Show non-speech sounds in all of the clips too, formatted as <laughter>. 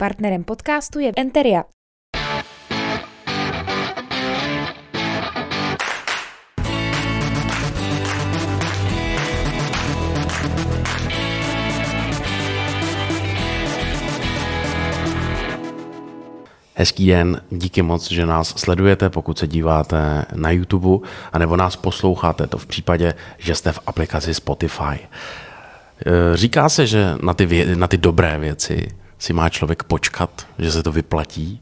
Partnerem podcastu je Enteria. Hezký den, díky moc, že nás sledujete, pokud se díváte na YouTube, anebo nás posloucháte, to v případě, že jste v aplikaci Spotify. E, říká se, že na ty, vě- na ty dobré věci si má člověk počkat, že se to vyplatí,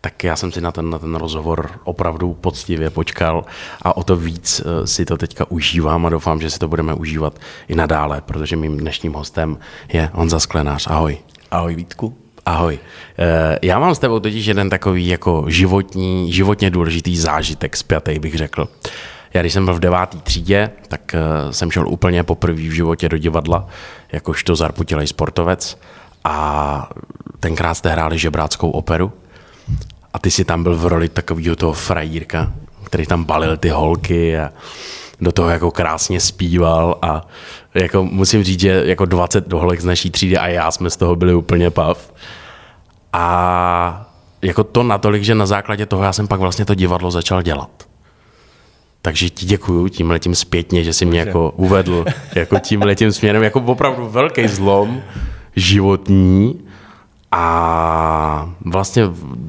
tak já jsem si na ten, na ten rozhovor opravdu poctivě počkal a o to víc e, si to teďka užívám a doufám, že si to budeme užívat i nadále, protože mým dnešním hostem je Honza Sklenář. Ahoj. Ahoj Vítku. Ahoj. Eh, já mám s tebou totiž jeden takový jako životní, životně důležitý zážitek zpětej, bych řekl. Já když jsem byl v devátý třídě, tak eh, jsem šel úplně poprvé v životě do divadla, jakožto zarputilej sportovec a tenkrát jste hráli žebráckou operu. A ty si tam byl v roli takového toho frajírka, který tam balil ty holky a do toho jako krásně zpíval. A jako musím říct, že jako 20 doholek z naší třídy a já jsme z toho byli úplně pav. A jako to natolik, že na základě toho já jsem pak vlastně to divadlo začal dělat. Takže ti děkuju tím letím zpětně, že jsi mě jako uvedl jako tím letím směrem, jako opravdu velký zlom životní a vlastně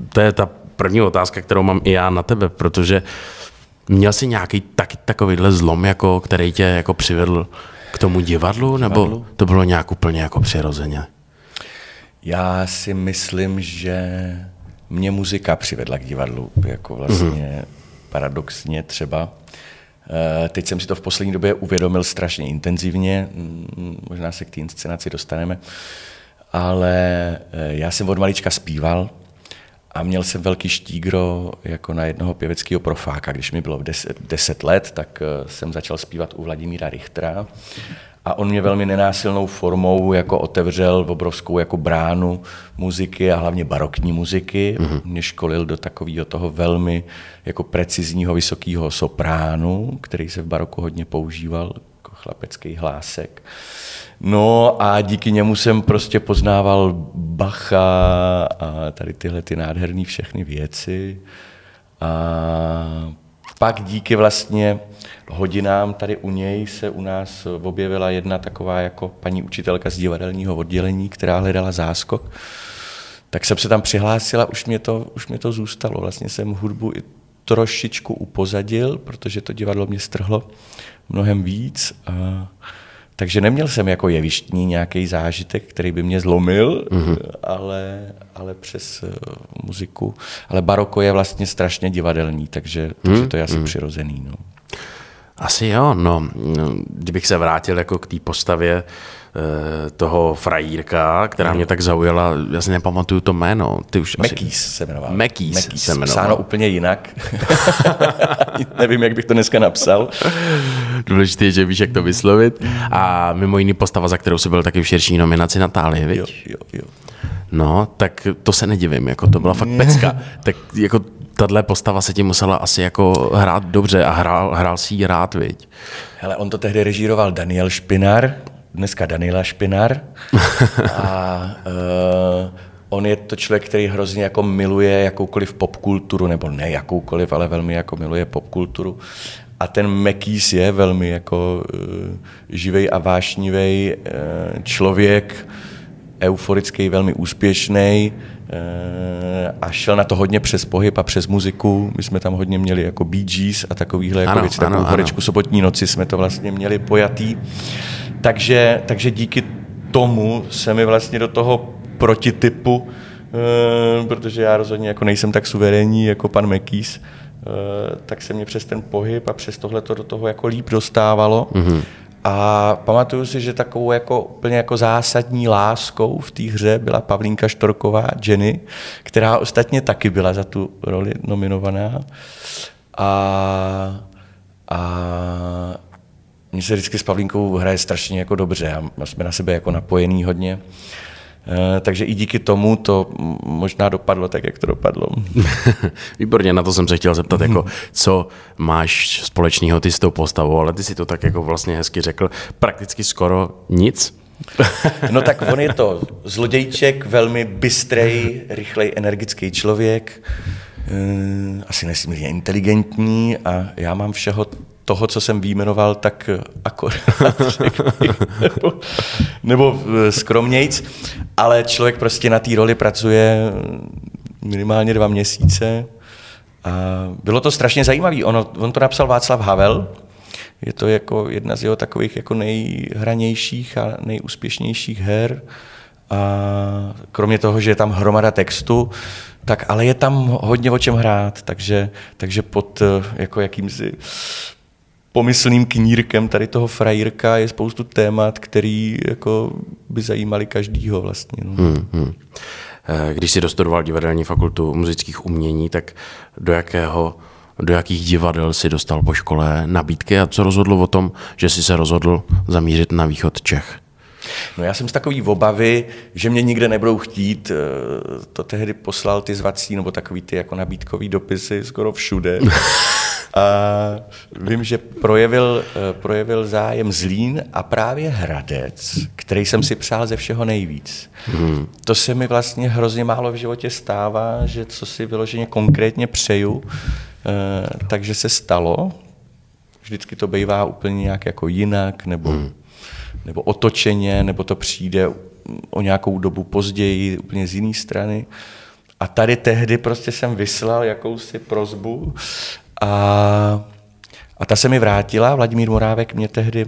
to je ta první otázka, kterou mám i já na tebe, protože měl jsi nějaký tak, takovýhle zlom, jako, který tě jako přivedl k tomu divadlu, nebo divadlu? to bylo nějak úplně jako přirozeně? Já si myslím, že mě muzika přivedla k divadlu, jako vlastně mm-hmm. paradoxně třeba. Eh, teď jsem si to v poslední době uvědomil strašně intenzivně, mm, možná se k té inscenaci dostaneme, ale eh, já jsem od malička zpíval a měl jsem velký štígro jako na jednoho pěveckého profáka. Když mi bylo 10, 10 let, tak eh, jsem začal zpívat u Vladimíra Richtera a on mě velmi nenásilnou formou jako otevřel v obrovskou jako bránu muziky a hlavně barokní muziky. Mm-hmm. Mě školil do takového toho velmi jako precizního vysokého sopránu, který se v baroku hodně používal, jako chlapecký hlásek. No a díky němu jsem prostě poznával Bacha a tady tyhle ty nádherné všechny věci. A pak díky vlastně hodinám tady u něj se u nás objevila jedna taková jako paní učitelka z divadelního oddělení, která hledala záskok. Tak jsem se tam přihlásila, už mě to, už mě to zůstalo. Vlastně jsem hudbu i trošičku upozadil, protože to divadlo mě strhlo mnohem víc. A takže neměl jsem jako jevištní nějaký zážitek, který by mě zlomil, mm-hmm. ale, ale přes uh, muziku. Ale baroko je vlastně strašně divadelní, takže, mm-hmm. takže to je asi mm-hmm. přirozený. No. Asi jo, no, kdybych se vrátil jako k té postavě toho frajírka, která mě tak zaujala, já si nepamatuju to jméno. Ty už Mekýs asi... se jmenoval. Mekýs, Mekýs se jmenoval. Psáno úplně jinak. <laughs> Nevím, jak bych to dneska napsal. Důležité je, že víš, jak to vyslovit. A mimo jiný postava, za kterou si byl taky v širší nominaci Natálie, viď? Jo, jo, jo. No, tak to se nedivím, jako to byla fakt pecka. tak jako tahle postava se ti musela asi jako hrát dobře a hrál, hrál si ji rád, viď? Hele, on to tehdy režíroval Daniel Špinar, dneska Daniela Špinar. <laughs> a uh, on je to člověk, který hrozně jako miluje jakoukoliv popkulturu, nebo ne jakoukoliv, ale velmi jako miluje popkulturu. A ten Mekýs je velmi jako uh, živej a vášnivý uh, člověk, euforický, velmi úspěšný eh, a šel na to hodně přes pohyb a přes muziku. My jsme tam hodně měli jako Bee Gees a takovýhle jako věci, takovou ano, horečku sobotní noci jsme to vlastně měli pojatý. Takže, takže díky tomu se mi vlastně do toho protitypu, eh, protože já rozhodně jako nejsem tak suverénní jako pan Mekýs, eh, tak se mě přes ten pohyb a přes tohle do toho jako líp dostávalo. Mm-hmm. A pamatuju si, že takovou jako úplně jako zásadní láskou v té hře byla Pavlínka Štorková, Jenny, která ostatně taky byla za tu roli nominovaná. A, a mně se vždycky s Pavlínkou hraje strašně jako dobře a jsme na sebe jako napojení hodně. Eh, takže i díky tomu to možná dopadlo tak, jak to dopadlo. <laughs> Výborně, na to jsem se chtěl zeptat, jako, co máš společného ty s tou postavou, ale ty si to tak jako vlastně hezky řekl, prakticky skoro nic. <laughs> No tak on je to zlodějček, velmi bystrej, rychlej, energický člověk, eh, asi nesmírně inteligentní a já mám všeho toho, co jsem výjmenoval, tak akorát, <laughs> nebo, nebo skromnějc, ale člověk prostě na té roli pracuje minimálně dva měsíce a bylo to strašně zajímavé. Ono, on to napsal Václav Havel, je to jako jedna z jeho takových jako nejhranějších a nejúspěšnějších her. A kromě toho, že je tam hromada textu, tak ale je tam hodně o čem hrát, takže, takže pod jako jakýmsi pomyslným knírkem tady toho frajírka je spoustu témat, který jako by zajímali každýho vlastně. No. Hmm, hmm. Když si dostudoval divadelní fakultu muzických umění, tak do jakého do jakých divadel si dostal po škole nabídky a co rozhodlo o tom, že si se rozhodl zamířit na východ Čech? No já jsem z takový obavy, že mě nikde nebudou chtít. Eh, to tehdy poslal ty zvací nebo takový ty jako nabídkový dopisy skoro všude. <laughs> A vím, že projevil, eh, projevil zájem Zlín a právě Hradec, který jsem si přál ze všeho nejvíc. Hmm. To se mi vlastně hrozně málo v životě stává, že co si vyloženě konkrétně přeju, Eh, takže se stalo, vždycky to bývá úplně nějak jako jinak, nebo, hmm. nebo otočeně, nebo to přijde o nějakou dobu později, úplně z jiné strany. A tady tehdy prostě jsem vyslal jakousi prozbu a, a ta se mi vrátila. Vladimír Morávek mě tehdy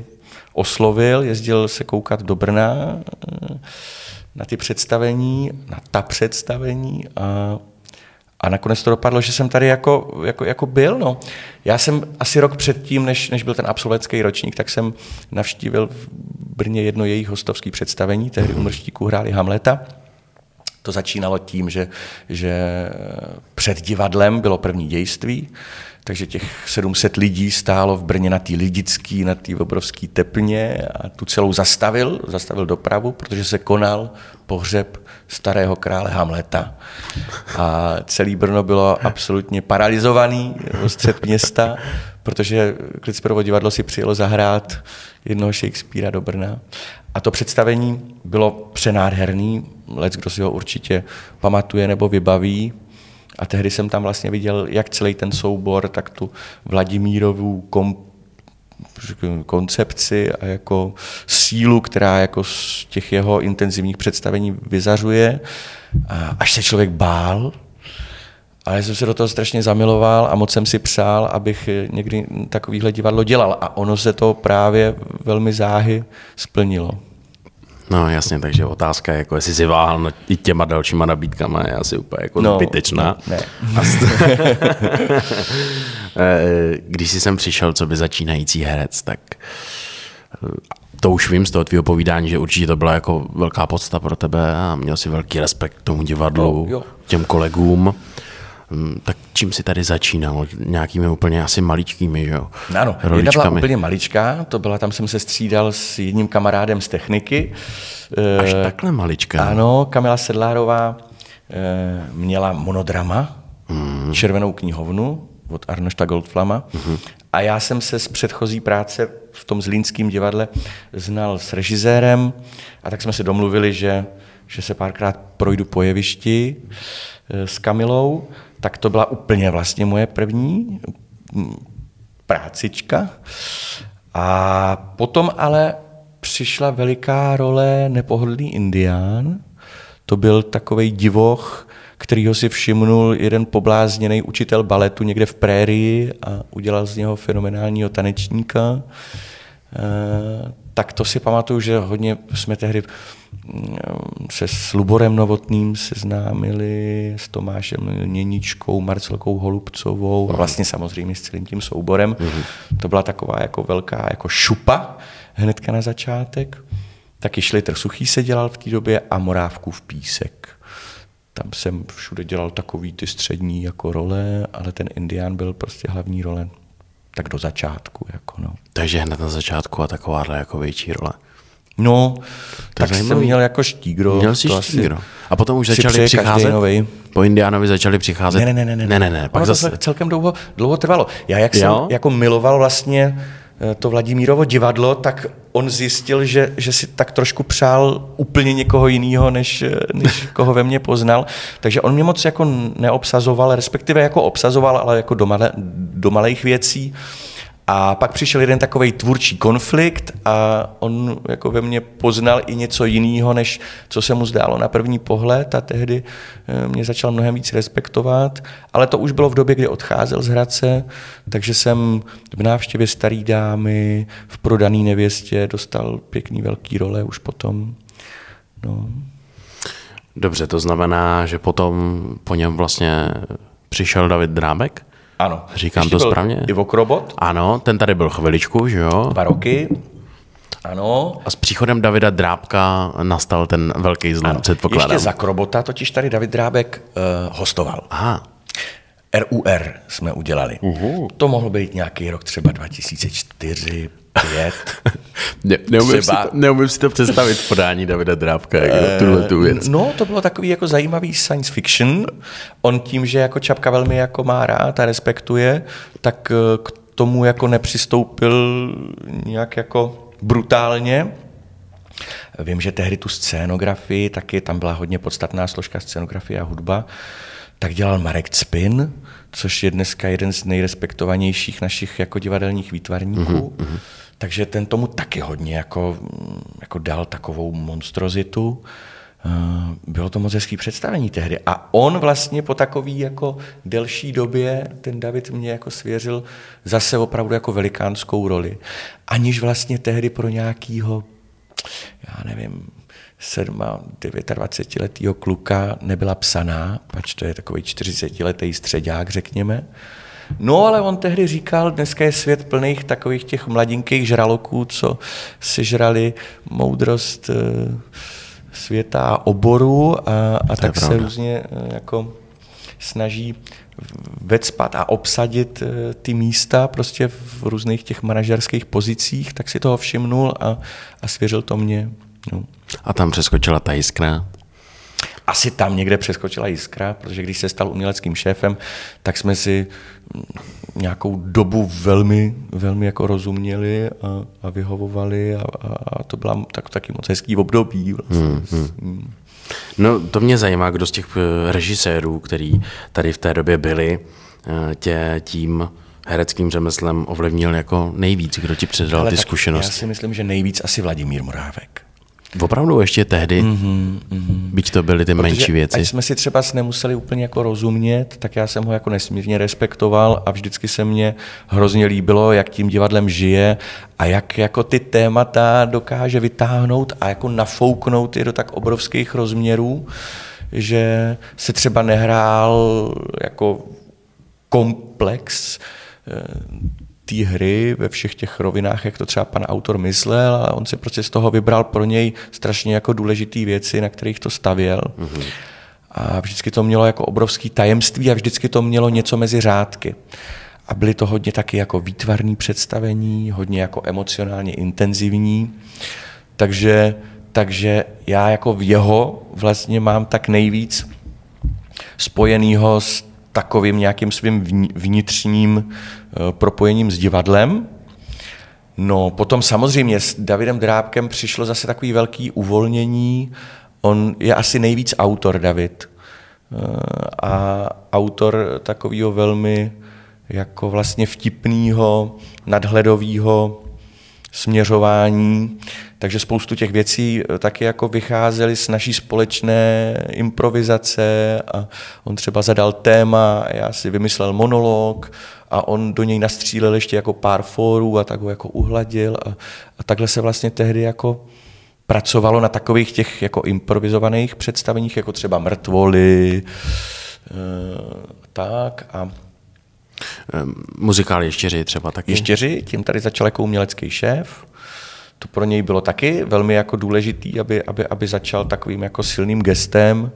oslovil, jezdil se koukat do Brna eh, na ty představení, na ta představení a a nakonec to dopadlo, že jsem tady jako, jako, jako byl. No. Já jsem asi rok předtím, než, než byl ten absolventský ročník, tak jsem navštívil v Brně jedno jejich hostovské představení, tehdy u Mrštíků hráli Hamleta. To začínalo tím, že, že před divadlem bylo první dějství, takže těch 700 lidí stálo v Brně na té lidický, na té obrovské tepně a tu celou zastavil, zastavil dopravu, protože se konal pohřeb starého krále Hamleta. A celý Brno bylo absolutně paralizovaný střed města, protože Klicperovo divadlo si přijelo zahrát jednoho Shakespearea do Brna. A to představení bylo přenádherný, lec, kdo si ho určitě pamatuje nebo vybaví. A tehdy jsem tam vlastně viděl, jak celý ten soubor, tak tu Vladimírovu kom, koncepci a jako sílu, která jako z těch jeho intenzivních představení vyzařuje. Až se člověk bál, ale jsem se do toho strašně zamiloval a moc jsem si přál, abych někdy takovýhle divadlo dělal. A ono se to právě velmi záhy splnilo. No jasně, takže otázka je, jako jestli si váhal nad i těma dalšíma nabídkama, je asi úplně jako no, zbytečná. Ne. ne. <laughs> Eh, když jsi sem přišel, co by začínající herec, tak eh, to už vím z toho tvého povídání, že určitě to byla jako velká podsta pro tebe a měl si velký respekt k tomu divadlu, no, jo. těm kolegům. Hm, tak čím si tady začínal? Nějakými úplně asi maličkými, že jo? Ano, jedna byla úplně maličká, to byla, tam jsem se střídal s jedním kamarádem z techniky. Až e, takhle maličká? Ano, Kamila Sedlárová e, měla monodrama, hmm. Červenou knihovnu od Arnošta Goldflama. Hmm. A já jsem se z předchozí práce v tom zlínském divadle znal s režisérem a tak jsme si domluvili, že, že se párkrát projdu po jevišti e, s Kamilou tak to byla úplně vlastně moje první prácička. A potom ale přišla veliká role nepohodlný indián. To byl takový divoch, kterýho si všimnul jeden poblázněný učitel baletu někde v prérii a udělal z něho fenomenálního tanečníka. E, tak to si pamatuju, že hodně jsme tehdy mm, se s Luborem Novotným seznámili, s Tomášem Něničkou, Marcelkou Holubcovou a vlastně samozřejmě s celým tím souborem. Mm-hmm. To byla taková jako velká jako šupa hnedka na začátek. Taky Šlitr Suchý se dělal v té době a Morávku v písek. Tam jsem všude dělal takový ty střední jako role, ale ten Indián byl prostě hlavní role tak do začátku. Jako no. Takže hned na začátku a takováhle jako větší role. No, to tak zajímavý. jsem měl jako štígro. Měl jsi štígro. A potom už začali přicházet, novej. po Indiánovi začali přicházet. Ne, ne, ne, ne. ne, ne, ne pak zase... to celkem dlouho, dlouho trvalo. Já jak jo? jsem jako miloval vlastně eh, to Vladimírovo divadlo, tak on zjistil, že, že si tak trošku přál úplně někoho jiného, než, eh, než <laughs> koho ve mně poznal. Takže on mě moc jako neobsazoval, respektive jako obsazoval, ale jako do, malé, do malých věcí. A pak přišel jeden takový tvůrčí konflikt a on jako ve mně poznal i něco jiného, než co se mu zdálo na první pohled a tehdy eh, mě začal mnohem víc respektovat. Ale to už bylo v době, kdy odcházel z Hradce, takže jsem v návštěvě starý dámy, v prodaný nevěstě dostal pěkný velký role už potom. No. Dobře, to znamená, že potom po něm vlastně přišel David Drábek? Ano. Říkám Ještě to správně? Ivo Krobot. Ano, ten tady byl chviličku, že jo? Dva roky. Ano. A s příchodem Davida Drábka nastal ten velký zlom, ano. předpokládám. Ještě za Krobota totiž tady David Drábek uh, hostoval. Aha. RUR jsme udělali. Uh-huh. To mohl být nějaký rok třeba 2004, pět. <laughs> ne, neumím, třeba... si to, neumím si to představit v podání Davida Drábka, jako uh, tuhle tu věc. No, to bylo takový jako zajímavý science fiction. On tím, že jako Čapka velmi jako má rád a respektuje, tak eh, k tomu jako nepřistoupil nějak jako brutálně. Vím, že tehdy tu scénografii, taky tam byla hodně podstatná složka scénografie a hudba, tak dělal Marek Spin, což je dneska jeden z nejrespektovanějších našich jako divadelních výtvarníků. Mm-hmm. Takže ten tomu taky hodně jako, jako dal takovou monstrozitu. Eh, bylo to moc hezký představení tehdy. A on vlastně po takové jako delší době, ten David mě jako svěřil zase opravdu jako velikánskou roli. Aniž vlastně tehdy pro nějakýho, já nevím, 7, 29 letého kluka nebyla psaná, pač to je takový 40 letý středák, řekněme. No ale on tehdy říkal, dneska je svět plných takových těch mladinkých žraloků, co si žrali moudrost eh, světa a oboru a, a tak se různě eh, jako snaží vecpat a obsadit eh, ty místa prostě v různých těch manažerských pozicích, tak si toho všimnul a, a svěřil to mně. No. A tam přeskočila ta jiskra? Asi tam někde přeskočila jiskra, protože když se stal uměleckým šéfem, tak jsme si nějakou dobu velmi, velmi jako rozuměli a, a vyhovovali a, a, a to byla tak, taky moc hezký období. Vlastně. Hmm, hmm. No to mě zajímá, kdo z těch eh, režisérů, který tady v té době byli, eh, tě tím hereckým řemeslem ovlivnil jako nejvíc, kdo ti předal Ale ty zkušenosti? Já si myslím, že nejvíc asi Vladimír Morávek. Opravdu ještě tehdy, mm-hmm, mm-hmm. byť to byly ty Protože menší věci. Ať jsme si třeba nemuseli úplně jako rozumět, tak já jsem ho jako nesmírně respektoval a vždycky se mně hrozně líbilo, jak tím divadlem žije a jak jako ty témata dokáže vytáhnout a jako nafouknout je do tak obrovských rozměrů, že se třeba nehrál jako komplex eh, té hry ve všech těch rovinách, jak to třeba pan autor myslel, a on si prostě z toho vybral pro něj strašně jako důležité věci, na kterých to stavěl. Mm-hmm. A vždycky to mělo jako obrovský tajemství a vždycky to mělo něco mezi řádky. A byly to hodně taky jako výtvarné představení, hodně jako emocionálně intenzivní. Takže, takže já jako v jeho vlastně mám tak nejvíc spojenýho s takovým nějakým svým vnitřním eh, propojením s divadlem. No, potom samozřejmě s Davidem Drábkem přišlo zase takový velký uvolnění. On je asi nejvíc autor, David. Eh, a autor takového velmi jako vlastně vtipného, nadhledového směřování. Takže spoustu těch věcí eh, taky jako vycházely z naší společné improvizace a on třeba zadal téma, já si vymyslel monolog a on do něj nastřílel ještě jako pár fórů a tak ho jako uhladil a, a takhle se vlastně tehdy jako pracovalo na takových těch jako improvizovaných představeních, jako třeba mrtvoly, e, tak a Muzikál Ještěři třeba taky. Ještěři, tím tady začal jako umělecký šéf to pro něj bylo taky velmi jako důležitý, aby, aby, aby začal takovým jako silným gestem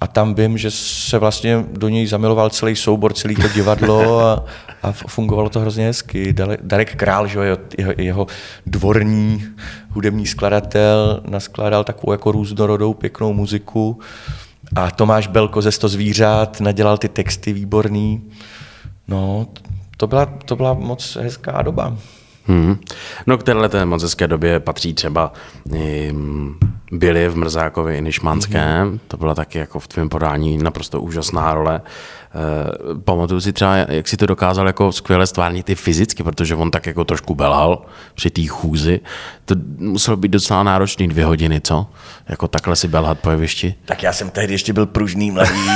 a tam vím, že se vlastně do něj zamiloval celý soubor, celý to divadlo <laughs> a, a fungovalo to hrozně hezky. Darek Král, že jeho, jeho, jeho dvorní hudební skladatel, naskládal takovou jako různorodou pěknou muziku a Tomáš Belko ze Sto zvířat nadělal ty texty výborný. No, to byla, to byla moc hezká doba. Hmm. No k téhle té moc hezké době patří třeba um, byli v Mrzákovi i Nišmanském, mm-hmm. to byla taky jako v tvém podání naprosto úžasná role. Uh, pamatuju si třeba, jak si to dokázal jako skvěle stvárnit i fyzicky, protože on tak jako trošku belhal při té chůzi. To muselo být docela náročný dvě hodiny, co? Jako takhle si belhat po jevišti. Tak já jsem tehdy ještě byl pružný mladý. <laughs>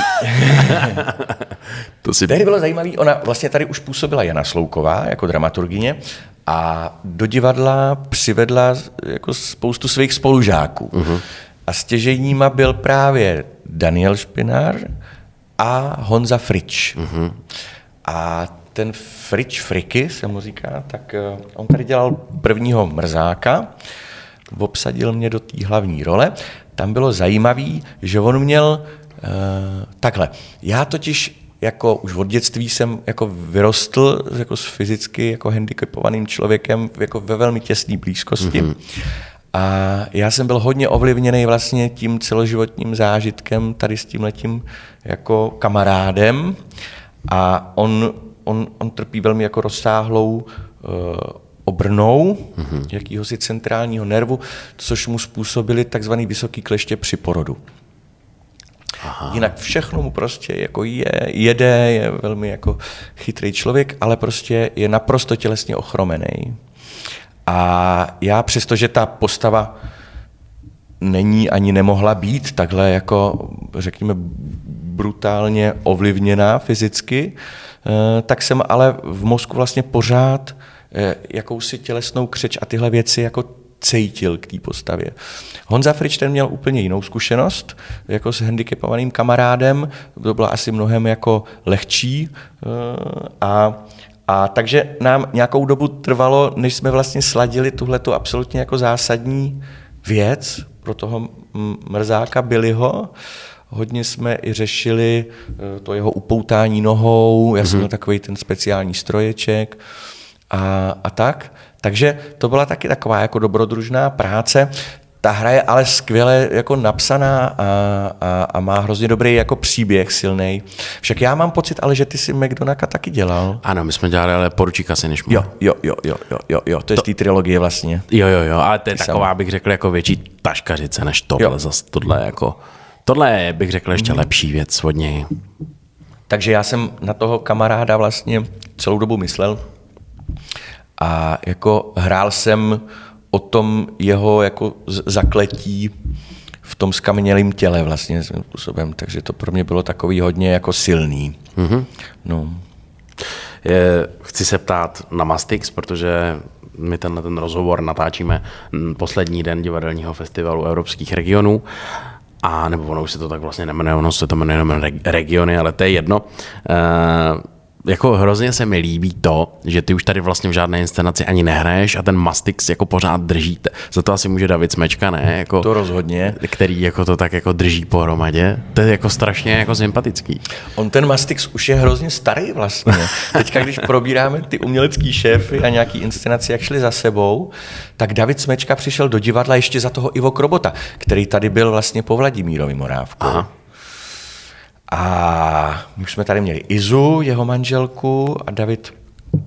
to si... Tehdy bylo zajímavé, ona vlastně tady už působila Jana Slouková jako dramaturgině a do divadla přivedla jako spoustu svých spolužáků. Uh-huh. A stěžejníma byl právě Daniel Špinár a Honza Frič. Uh-huh. A ten Frič Friky, se mu říká, tak eh, on tady dělal prvního mrzáka, obsadil mě do té hlavní role. Tam bylo zajímavé, že on měl uh, takhle. Já totiž jako už od dětství jsem jako vyrostl jako s fyzicky jako handicapovaným člověkem jako ve velmi těsné blízkosti. Mm-hmm. A já jsem byl hodně ovlivněný vlastně tím celoživotním zážitkem tady s tím letím jako kamarádem a on, on, on trpí velmi jako rozsáhlou uh, obrnou mm-hmm. jakýhosi centrálního nervu, což mu způsobili takzvaný vysoký kleště při porodu. Aha. Jinak všechno mu prostě jako je, jede, je velmi jako chytrý člověk, ale prostě je naprosto tělesně ochromený. A já přestože ta postava není ani nemohla být takhle jako, řekněme, brutálně ovlivněná fyzicky, eh, tak jsem ale v mozku vlastně pořád eh, jakousi tělesnou křeč a tyhle věci jako cítil k té postavě. Honza Frič ten měl úplně jinou zkušenost, jako s handicapovaným kamarádem, to bylo asi mnohem jako lehčí eh, a a takže nám nějakou dobu trvalo, než jsme vlastně sladili tuhle tu absolutně jako zásadní věc pro toho mrzáka Billyho. Hodně jsme i řešili eh, to jeho upoutání nohou, já jsem mhm. měl takový ten speciální stroječek a, a tak. Takže to byla taky taková jako dobrodružná práce. Ta hra je ale skvěle jako napsaná a, a, a má hrozně dobrý jako příběh silný. Však já mám pocit, ale že ty si McDonaka taky dělal. Ano, my jsme dělali ale poručíka si než Jo, jo, jo, jo, jo, jo, jo, to je to... z té trilogie vlastně. Jo, jo, jo, ale to je ty taková, bych řekl, jako větší taškařice než tohle. Zas, tohle jako, tohle je, bych řekl, ještě mm. lepší věc od něj. Takže já jsem na toho kamaráda vlastně celou dobu myslel, a jako hrál jsem o tom jeho jako zakletí v tom skamenělém těle vlastně svým způsobem, takže to pro mě bylo takový hodně jako silný. Mm-hmm. No. Je, chci se ptát na Mastix, protože my tenhle ten rozhovor natáčíme poslední den divadelního festivalu evropských regionů a nebo ono už se to tak vlastně nemenuje, ono se to jmenuje jenom regiony, ale to je jedno. Uh, jako hrozně se mi líbí to, že ty už tady vlastně v žádné inscenaci ani nehraješ a ten Mastix jako pořád držíte. Za to asi může David Smečka, ne? Jako, to rozhodně. Který jako to tak jako drží pohromadě. To je jako strašně jako sympatický. On ten Mastix už je hrozně starý vlastně. Teďka, když probíráme ty umělecký šéfy a nějaký inscenaci, jak šli za sebou, tak David Smečka přišel do divadla ještě za toho Ivo Krobota, který tady byl vlastně po Vladimírovi Morávku. Aha. A my už jsme tady měli Izu, jeho manželku, a David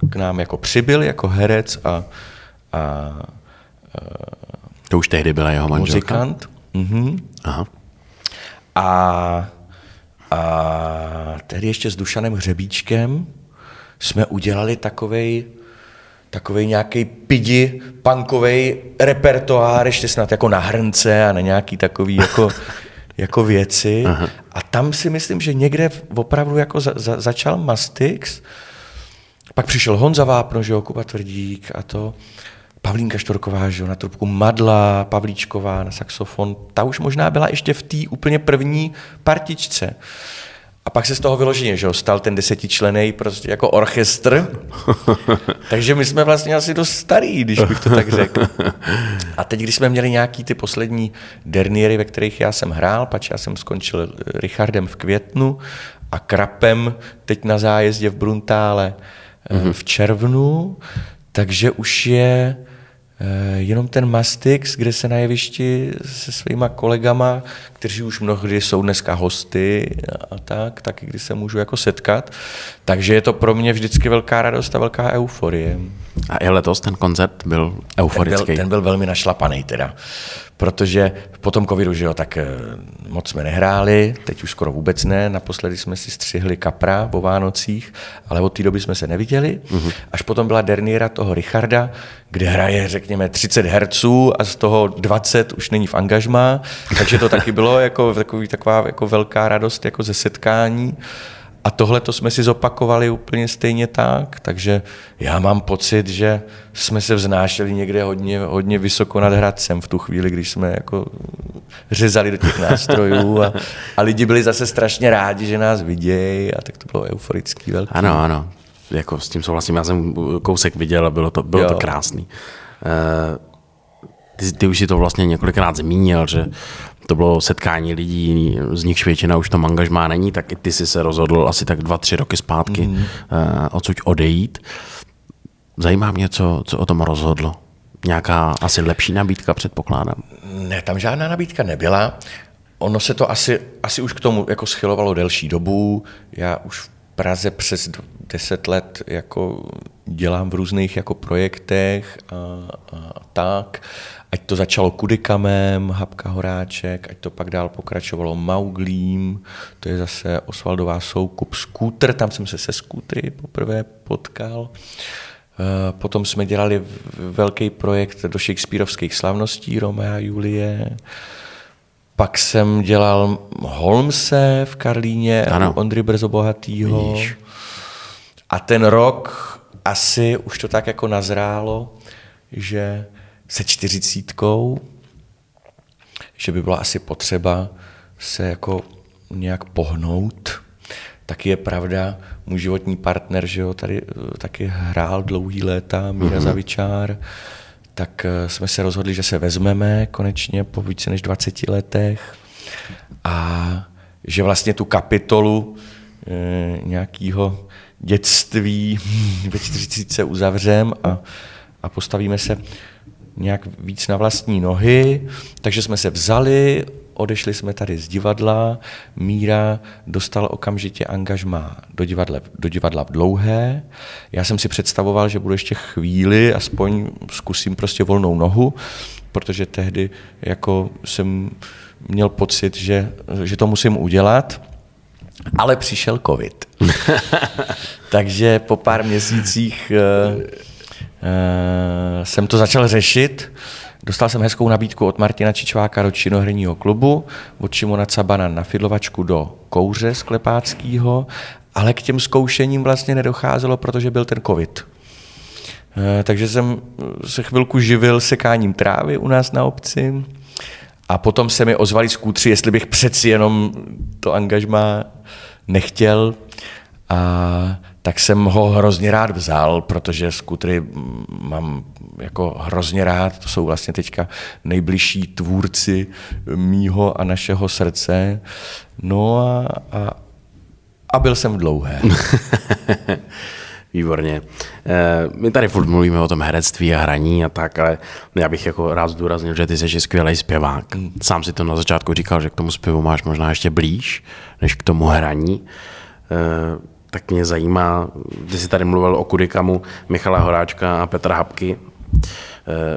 k nám jako přibyl jako herec a, a, a to už tehdy byla jeho manželka? Muzikant. Mhm. Aha. A, a tehdy ještě s Dušanem Hřebíčkem jsme udělali takovej, takovej nějaký pidi, punkový repertoár, ještě snad jako na hrnce a na nějaký takový jako <laughs> jako věci. Aha. A tam si myslím, že někde opravdu jako za, za, začal Mastix, pak přišel Honza Vápno, že jo, Kuba Tvrdík a to. Pavlínka Štorková, že jo, na trubku Madla, Pavlíčková na saxofon. Ta už možná byla ještě v té úplně první partičce. A pak se z toho vyloženě, že jo, stal ten desetičlený prostě jako orchestr. <laughs> Takže my jsme vlastně asi dost starý, když bych to tak řekl. A teď, když jsme měli nějaký ty poslední derniery, ve kterých já jsem hrál, pač já jsem skončil Richardem v květnu a Krapem teď na zájezdě v Bruntále mm-hmm. v červnu, takže už je jenom ten Mastix, kde se na jevišti se svýma kolegama, kteří už mnohdy jsou dneska hosty a tak, taky kdy se můžu jako setkat. Takže je to pro mě vždycky velká radost a velká euforie. A i letos ten koncert byl euforický. Ten byl, ten byl velmi našlapaný teda protože po tom covidu, že jo, tak eh, moc jsme nehráli, teď už skoro vůbec ne, naposledy jsme si střihli kapra po Vánocích, ale od té doby jsme se neviděli, mm-hmm. až potom byla derniéra toho Richarda, kde hraje, řekněme, 30 herců a z toho 20 už není v angažmá, takže to taky bylo jako takový, taková jako velká radost jako ze setkání. A tohle to jsme si zopakovali úplně stejně tak, takže já mám pocit, že jsme se vznášeli někde hodně, hodně vysoko nad Hradcem v tu chvíli, když jsme jako řezali do těch nástrojů a, a lidi byli zase strašně rádi, že nás vidějí a tak to bylo euforický velký. Ano, ano, jako s tím souhlasím, já jsem kousek viděl a bylo to, bylo to krásný. Uh, ty, ty už si to vlastně několikrát zmínil, že to bylo setkání lidí, z nichž většina už to angažmá není, tak i ty jsi se rozhodl asi tak dva, tři roky zpátky mm. uh, odsud odejít. Zajímá mě, co, co o tom rozhodlo. Nějaká asi lepší nabídka, předpokládám. Ne, tam žádná nabídka nebyla. Ono se to asi, asi už k tomu jako schylovalo delší dobu. Já už v Praze přes deset let jako dělám v různých jako projektech a, a tak ať to začalo Kudikamem, Habka Horáček, ať to pak dál pokračovalo Mauglím, to je zase Osvaldová soukup Scooter, tam jsem se se skútry poprvé potkal. Eh, potom jsme dělali velký projekt do Shakespeareovských slavností Romea a Julie. Pak jsem dělal Holmse v Karlíně, ano. Ondry Brzo Bohatýho. Vidíš. A ten rok asi už to tak jako nazrálo, že se čtyřicítkou, že by byla asi potřeba se jako nějak pohnout. Taky je pravda, můj životní partner, že jo, tady eh, taky hrál dlouhý léta, Míra mm-hmm. Zavičár, tak eh, jsme se rozhodli, že se vezmeme konečně po více než 20 letech a že vlastně tu kapitolu e, nějakého dětství <laughs> ve 40 uzavřem a, a postavíme se nějak víc na vlastní nohy, takže jsme se vzali, odešli jsme tady z divadla, Míra dostal okamžitě angažma do divadla, do divadla v Dlouhé. Já jsem si představoval, že budu ještě chvíli, aspoň zkusím prostě volnou nohu, protože tehdy jako jsem měl pocit, že, že to musím udělat, ale přišel covid. <laughs> Takže po pár měsících eh, Eh, jsem to začal řešit. Dostal jsem hezkou nabídku od Martina Čičváka do činoherního klubu, od Šimona Cabana na fidlovačku do kouře sklepáckého, ale k těm zkoušením vlastně nedocházelo, protože byl ten covid. Eh, takže jsem se chvilku živil sekáním trávy u nás na obci a potom se mi ozvali skútři, jestli bych přeci jenom to angažma nechtěl. A tak jsem ho hrozně rád vzal, protože skutry mám jako hrozně rád, to jsou vlastně teďka nejbližší tvůrci mýho a našeho srdce. No a, a, a byl jsem dlouhé. <laughs> Výborně. Eh, my tady furt mluvíme o tom herectví a hraní a tak, ale já bych jako rád zdůraznil, že ty jsi skvělý zpěvák. Hmm. Sám si to na začátku říkal, že k tomu zpěvu máš možná ještě blíž, než k tomu hraní eh, tak mě zajímá, když jsi tady mluvil o Kudikamu, Michala Horáčka a Petra Habky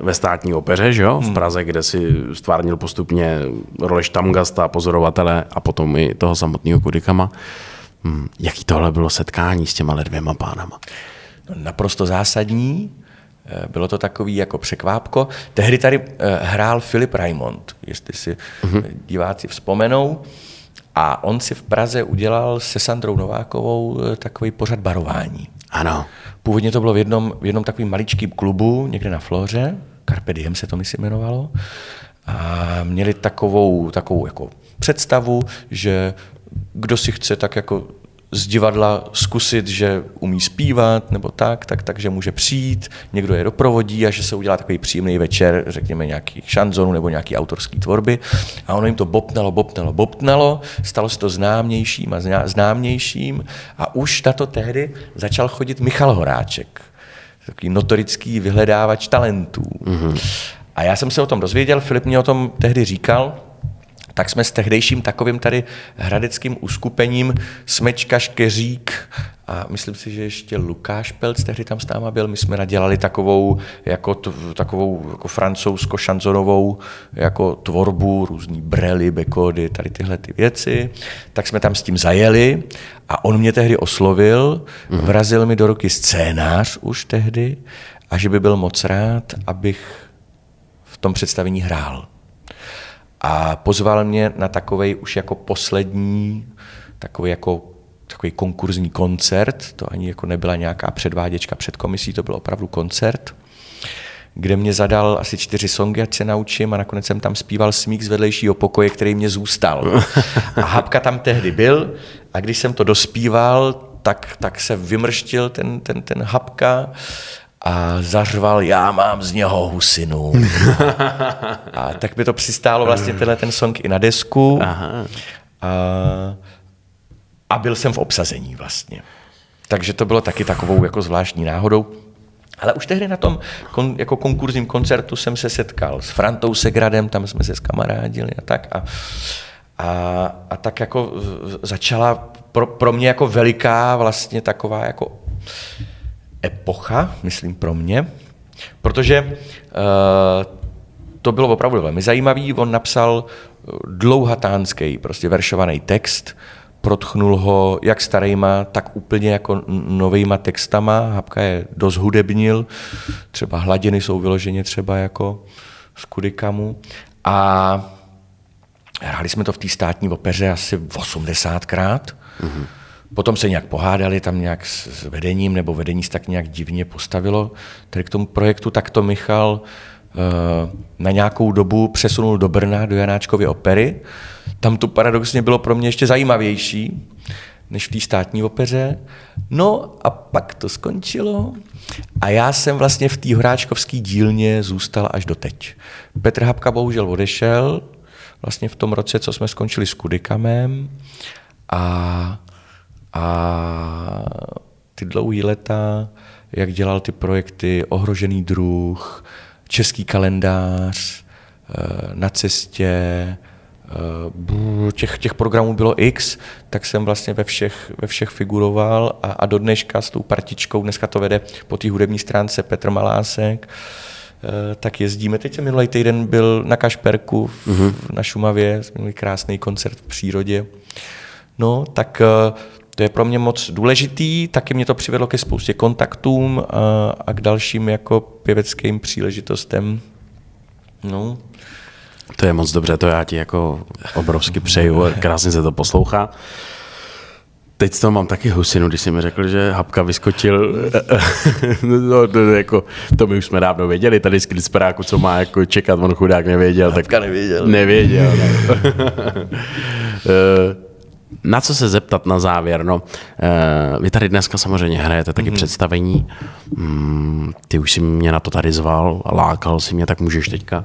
ve státní opeře, že jo? v hmm. Praze, kde si stvárnil postupně roli štamgasta, pozorovatele a potom i toho samotného Kudikama. Hmm. Jaký tohle bylo setkání s těma dvěma pánama? No, naprosto zásadní. Eh, bylo to takový jako překvápko. Tehdy tady eh, hrál Filip Raimond, jestli si uh-huh. diváci vzpomenou. A on si v Praze udělal se Sandrou Novákovou eh, takový pořad barování. Ano. Původně to bylo v jednom, v jednom takovým maličkým klubu, někde na Floře, Carpe Diem se to myslím jmenovalo. A měli takovou, takovou jako představu, že kdo si chce tak jako z divadla zkusit, že umí zpívat nebo tak, tak, takže může přijít, někdo je doprovodí a že se udělá takový příjemný večer, řekněme nějaký šanzonu nebo nějaký autorský tvorby. A ono jim to bopnalo, bopnalo, bopnalo, stalo se to známějším a známějším a už na to tehdy začal chodit Michal Horáček takový notorický vyhledávač talentů. Mm-hmm. A já jsem se o tom dozvěděl, Filip mě o tom tehdy říkal, tak jsme s tehdejším takovým tady hradeckým uskupením Smečka, Škeřík a myslím si, že ještě Lukáš Pelc tehdy tam s náma byl. My jsme nadělali takovou, jako, takovou jako francouzsko-šanzonovou jako tvorbu, různý brely, bekody, tady tyhle ty věci. Tak jsme tam s tím zajeli a on mě tehdy oslovil, mhm. vrazil mi do ruky scénář už tehdy a že by byl moc rád, abych v tom představení hrál. A pozval mě na takový už jako poslední, takový jako takový konkurzní koncert, to ani jako nebyla nějaká předváděčka před komisí, to byl opravdu koncert, kde mě zadal asi čtyři songy, ať se naučím a nakonec jsem tam zpíval smík z vedlejšího pokoje, který mě zůstal. A Hapka tam tehdy byl a když jsem to dospíval, tak, tak se vymrštil ten, ten, ten Hapka a zařval, já mám z něho husinu. <laughs> a tak by to přistálo vlastně tenhle ten song i na desku. Aha. A, a byl jsem v obsazení vlastně. Takže to bylo taky takovou jako zvláštní náhodou. Ale už tehdy na tom kon, jako konkurzním koncertu jsem se setkal s Frantou Segradem, tam jsme se skamarádili a tak. A, a, a tak jako začala pro, pro mě jako veliká vlastně taková jako epocha, myslím pro mě, protože uh, to bylo opravdu velmi zajímavý. On napsal dlouhatánský, prostě veršovaný text, protchnul ho jak starýma, tak úplně jako novejma textama. Hapka je dost hudebnil, třeba hladiny jsou vyloženě třeba jako z Kudikamu. A hráli jsme to v té státní opeře asi 80krát. Mm-hmm. Potom se nějak pohádali tam nějak s vedením, nebo vedení se tak nějak divně postavilo. Tady k tomu projektu takto Michal eh, na nějakou dobu přesunul do Brna, do Janáčkovy opery. Tam to paradoxně bylo pro mě ještě zajímavější než v té státní opeře. No a pak to skončilo a já jsem vlastně v té horáčkovské dílně zůstal až do teď. Petr Hapka bohužel odešel, vlastně v tom roce, co jsme skončili s Kudikamem a a ty dlouhé leta, jak dělal ty projekty Ohrožený druh, Český kalendář, eh, Na cestě, eh, těch, těch programů bylo x, tak jsem vlastně ve všech, ve všech figuroval a, a do dneška s tou partičkou, dneska to vede po té hudební stránce Petr Malásek, eh, tak jezdíme. Teď jsem minulý týden byl na Kašperku v, mm-hmm. na Šumavě, jsme měli krásný koncert v přírodě. No, tak to je pro mě moc důležitý, taky mě to přivedlo ke spoustě kontaktům a, a k dalším jako pěveckým příležitostem. No. To je moc dobře, to já ti jako obrovsky přeju, krásně se to poslouchá. Teď to mám taky husinu, když jsi mi řekl, že Hapka vyskočil, <laughs> no, no, no, jako, to my už jsme dávno věděli, tady z Klicperáku, co má jako čekat, on chudák nevěděl. Hapka tak nevěděl. Nevěděl. No. <laughs> Na co se zeptat na závěr? No, eh, vy tady dneska samozřejmě hrajete taky mm-hmm. představení. Mm, ty už si mě na to tady zval, lákal si mě, tak můžeš teďka,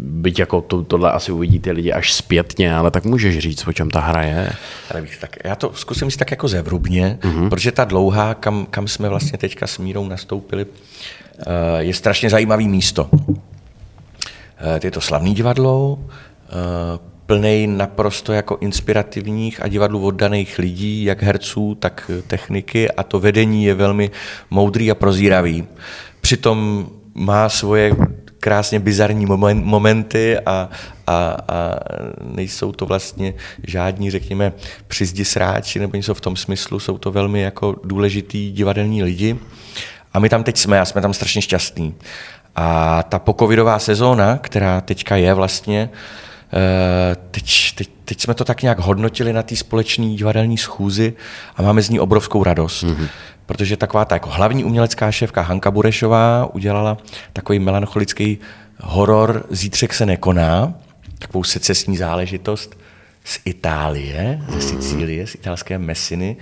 byť jako to, tohle asi uvidí ty lidi až zpětně, ale tak můžeš říct, o čem ta hra je. Tak já to zkusím říct tak jako zevrubně, mm-hmm. protože ta dlouhá, kam, kam jsme vlastně teďka s Mírou nastoupili, eh, je strašně zajímavý místo. Eh, je to slavný divadlo, plný naprosto jako inspirativních a divadlu oddaných lidí, jak herců, tak techniky a to vedení je velmi moudrý a prozíravý. Přitom má svoje krásně bizarní momenty a, a, a nejsou to vlastně žádní, řekněme, přizdi sráči, nebo něco v tom smyslu, jsou to velmi jako důležitý divadelní lidi. A my tam teď jsme a jsme tam strašně šťastní. A ta pokovidová sezóna, která teďka je vlastně, Eh, teď, teď, teď jsme to tak nějak hodnotili na té společné divadelní schůzi a máme z ní obrovskou radost. Mm-hmm. Protože taková ta jako hlavní umělecká šéfka Hanka Burešová udělala takový melancholický horor Zítřek se nekoná, takovou secesní záležitost z Itálie, ze Sicílie, z italské Messiny,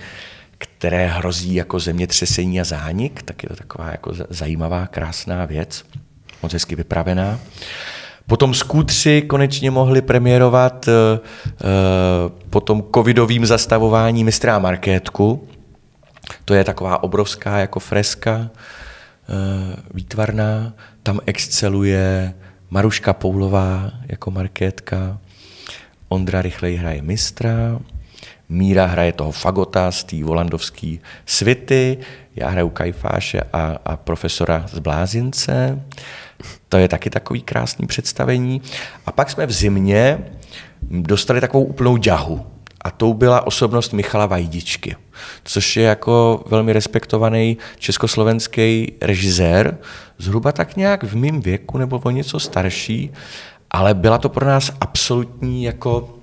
které hrozí jako zemětřesení a zánik, tak je to taková jako zajímavá, krásná věc, moc hezky vypravená. Potom skútři konečně mohli premiérovat uh, po tom covidovým zastavování mistra Markétku. To je taková obrovská jako freska. výtvarná, tam exceluje Maruška Poulová jako markétka, Ondra rychlej hraje mistra, Míra hraje toho fagota z té volandovské svity, já hraju Kajfáše a, a profesora z Blázince. To je taky takový krásný představení. A pak jsme v zimě dostali takovou úplnou ďahu. A tou byla osobnost Michala Vajdičky, což je jako velmi respektovaný československý režisér, zhruba tak nějak v mém věku nebo o něco starší, ale byla to pro nás absolutní jako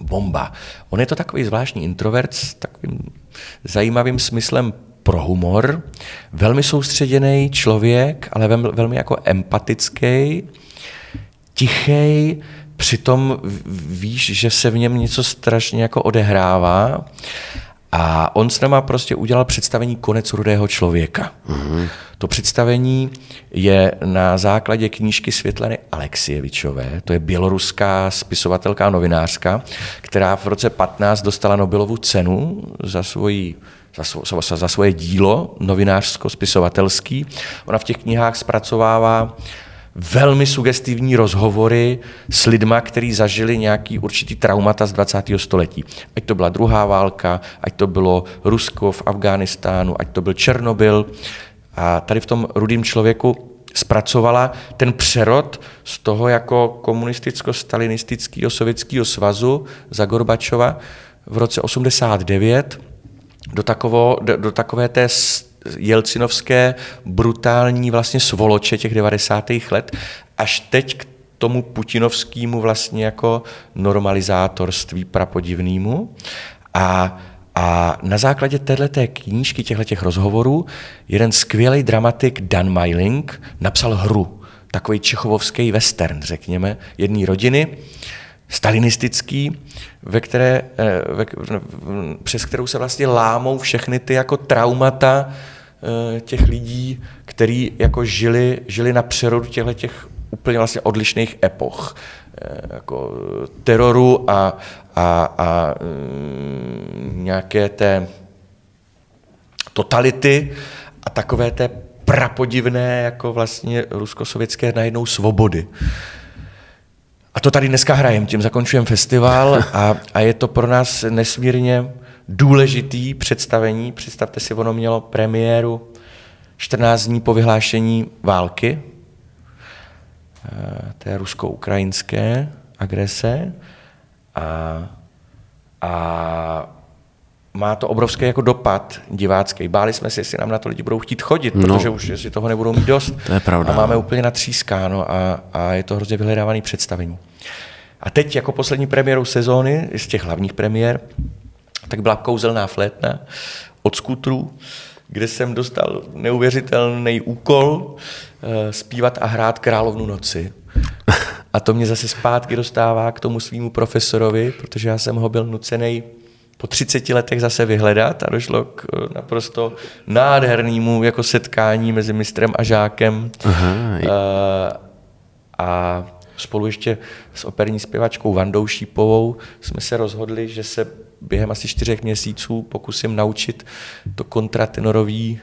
bomba. On je to takový zvláštní introvert s takovým zajímavým smyslem pro humor, velmi soustředěný člověk, ale velmi, jako empatický, tichý, přitom víš, že se v něm něco strašně jako odehrává a on s náma prostě udělal představení Konec rudého člověka. Mm-hmm. To představení je na základě knížky Světlany Alexievičové, to je běloruská spisovatelka a novinářka, která v roce 15 dostala Nobelovu cenu za svoji za, svo, za svoje dílo novinářsko-spisovatelský. Ona v těch knihách zpracovává velmi sugestivní rozhovory s lidma, kteří zažili nějaký určitý traumata z 20. století. Ať to byla druhá válka, ať to bylo Rusko v Afghánistánu, ať to byl Černobyl. A tady v tom rudým člověku zpracovala ten přerod z toho jako komunisticko-stalinistického sovětského svazu za Gorbačova v roce 89 do, takovo, do, do takové té jelcinovské brutální vlastně svoloče těch 90. let, až teď k tomu putinovskému vlastně jako normalizátorství prapodivnému. A, a na základě této knížky, těchto rozhovorů, jeden skvělý dramatik Dan Meiling napsal hru, takový čechovovský western, řekněme, jedné rodiny, stalinistický, ve které, eh, ve, přes kterou se vlastně lámou všechny ty jako traumata Eh, těch lidí, kteří jako žili, žili na přerodu těchto těch úplně vlastně odlišných epoch. Eh, jako teroru a, a, a mm, nějaké té totality a takové té prapodivné jako vlastně rusko-sovětské najednou svobody. A to tady dneska hrajeme, tím zakončujeme festival a, a je to pro nás nesmírně důležitý představení. Představte si, ono mělo premiéru 14 dní po vyhlášení války, eh, té rusko-ukrajinské agrese a, a má to obrovský jako dopad divácký. Báli jsme se, jestli nám na to lidi budou chtít chodit, no, protože už si toho nebudou mít dost. To je pravda. A máme úplně natřískáno a, a je to hrozně vyhledávaný představení. A teď jako poslední premiérou sezóny, z těch hlavních premiér, tak byla kouzelná flétna od skutrů, kde jsem dostal neuvěřitelný úkol eh, zpívat a hrát Královnu noci. <laughs> A to mě zase zpátky dostává k tomu svýmu profesorovi, protože já jsem ho byl nucený po 30 letech zase vyhledat a došlo k eh, naprosto nádhernému jako setkání mezi mistrem a žákem. Aha. A, eh, a spolu ještě s operní zpěvačkou Vandou Šípovou jsme se rozhodli, že se během asi čtyřech měsíců pokusím naučit to kontratenorový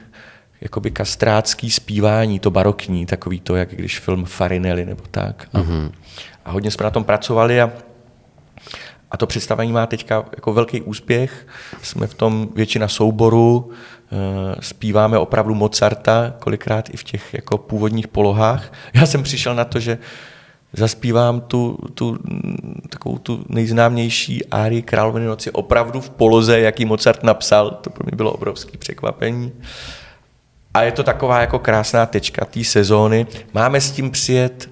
jakoby kastrácký zpívání, to barokní, takový to, jak když film Farinelli nebo tak. A, mm-hmm. a hodně jsme na tom pracovali a, a to představení má teďka jako velký úspěch. Jsme v tom většina souboru, e, zpíváme opravdu Mozarta, kolikrát i v těch jako původních polohách. Já jsem přišel na to, že zaspívám tu, tu, takovou tu nejznámější árii Královny noci opravdu v poloze, jaký Mozart napsal. To pro mě bylo obrovské překvapení. A je to taková jako krásná tečka té sezóny. Máme s tím přijet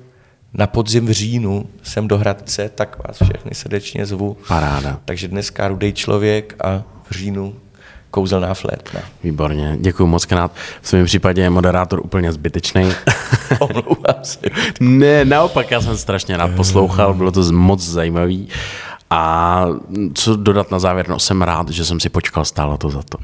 na podzim v říjnu sem do Hradce, tak vás všechny srdečně zvu. Paráda. Takže dneska Rudej člověk a v říjnu kouzelná flétna. Výborně, děkuji moc krát. V svém případě je moderátor úplně zbytečný. <laughs> Omlouvám se. ne, naopak, já jsem strašně rád poslouchal, bylo to moc zajímavý. A co dodat na závěr, no jsem rád, že jsem si počkal, stálo to za to.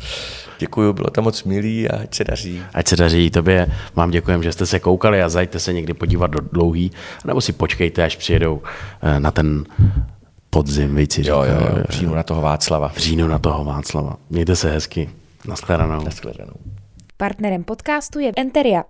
Děkuji, bylo to moc milý a ať se daří. Ať se daří tobě. Vám děkujem, že jste se koukali a zajďte se někdy podívat do dlouhý, nebo si počkejte, až přijedou eh, na ten podzim, víci jo, jo, jo, v říjnu na toho Václava. V říjnu na toho Václava. Mějte se hezky. Naschledanou. Naschledanou. Partnerem podcastu je Enteria,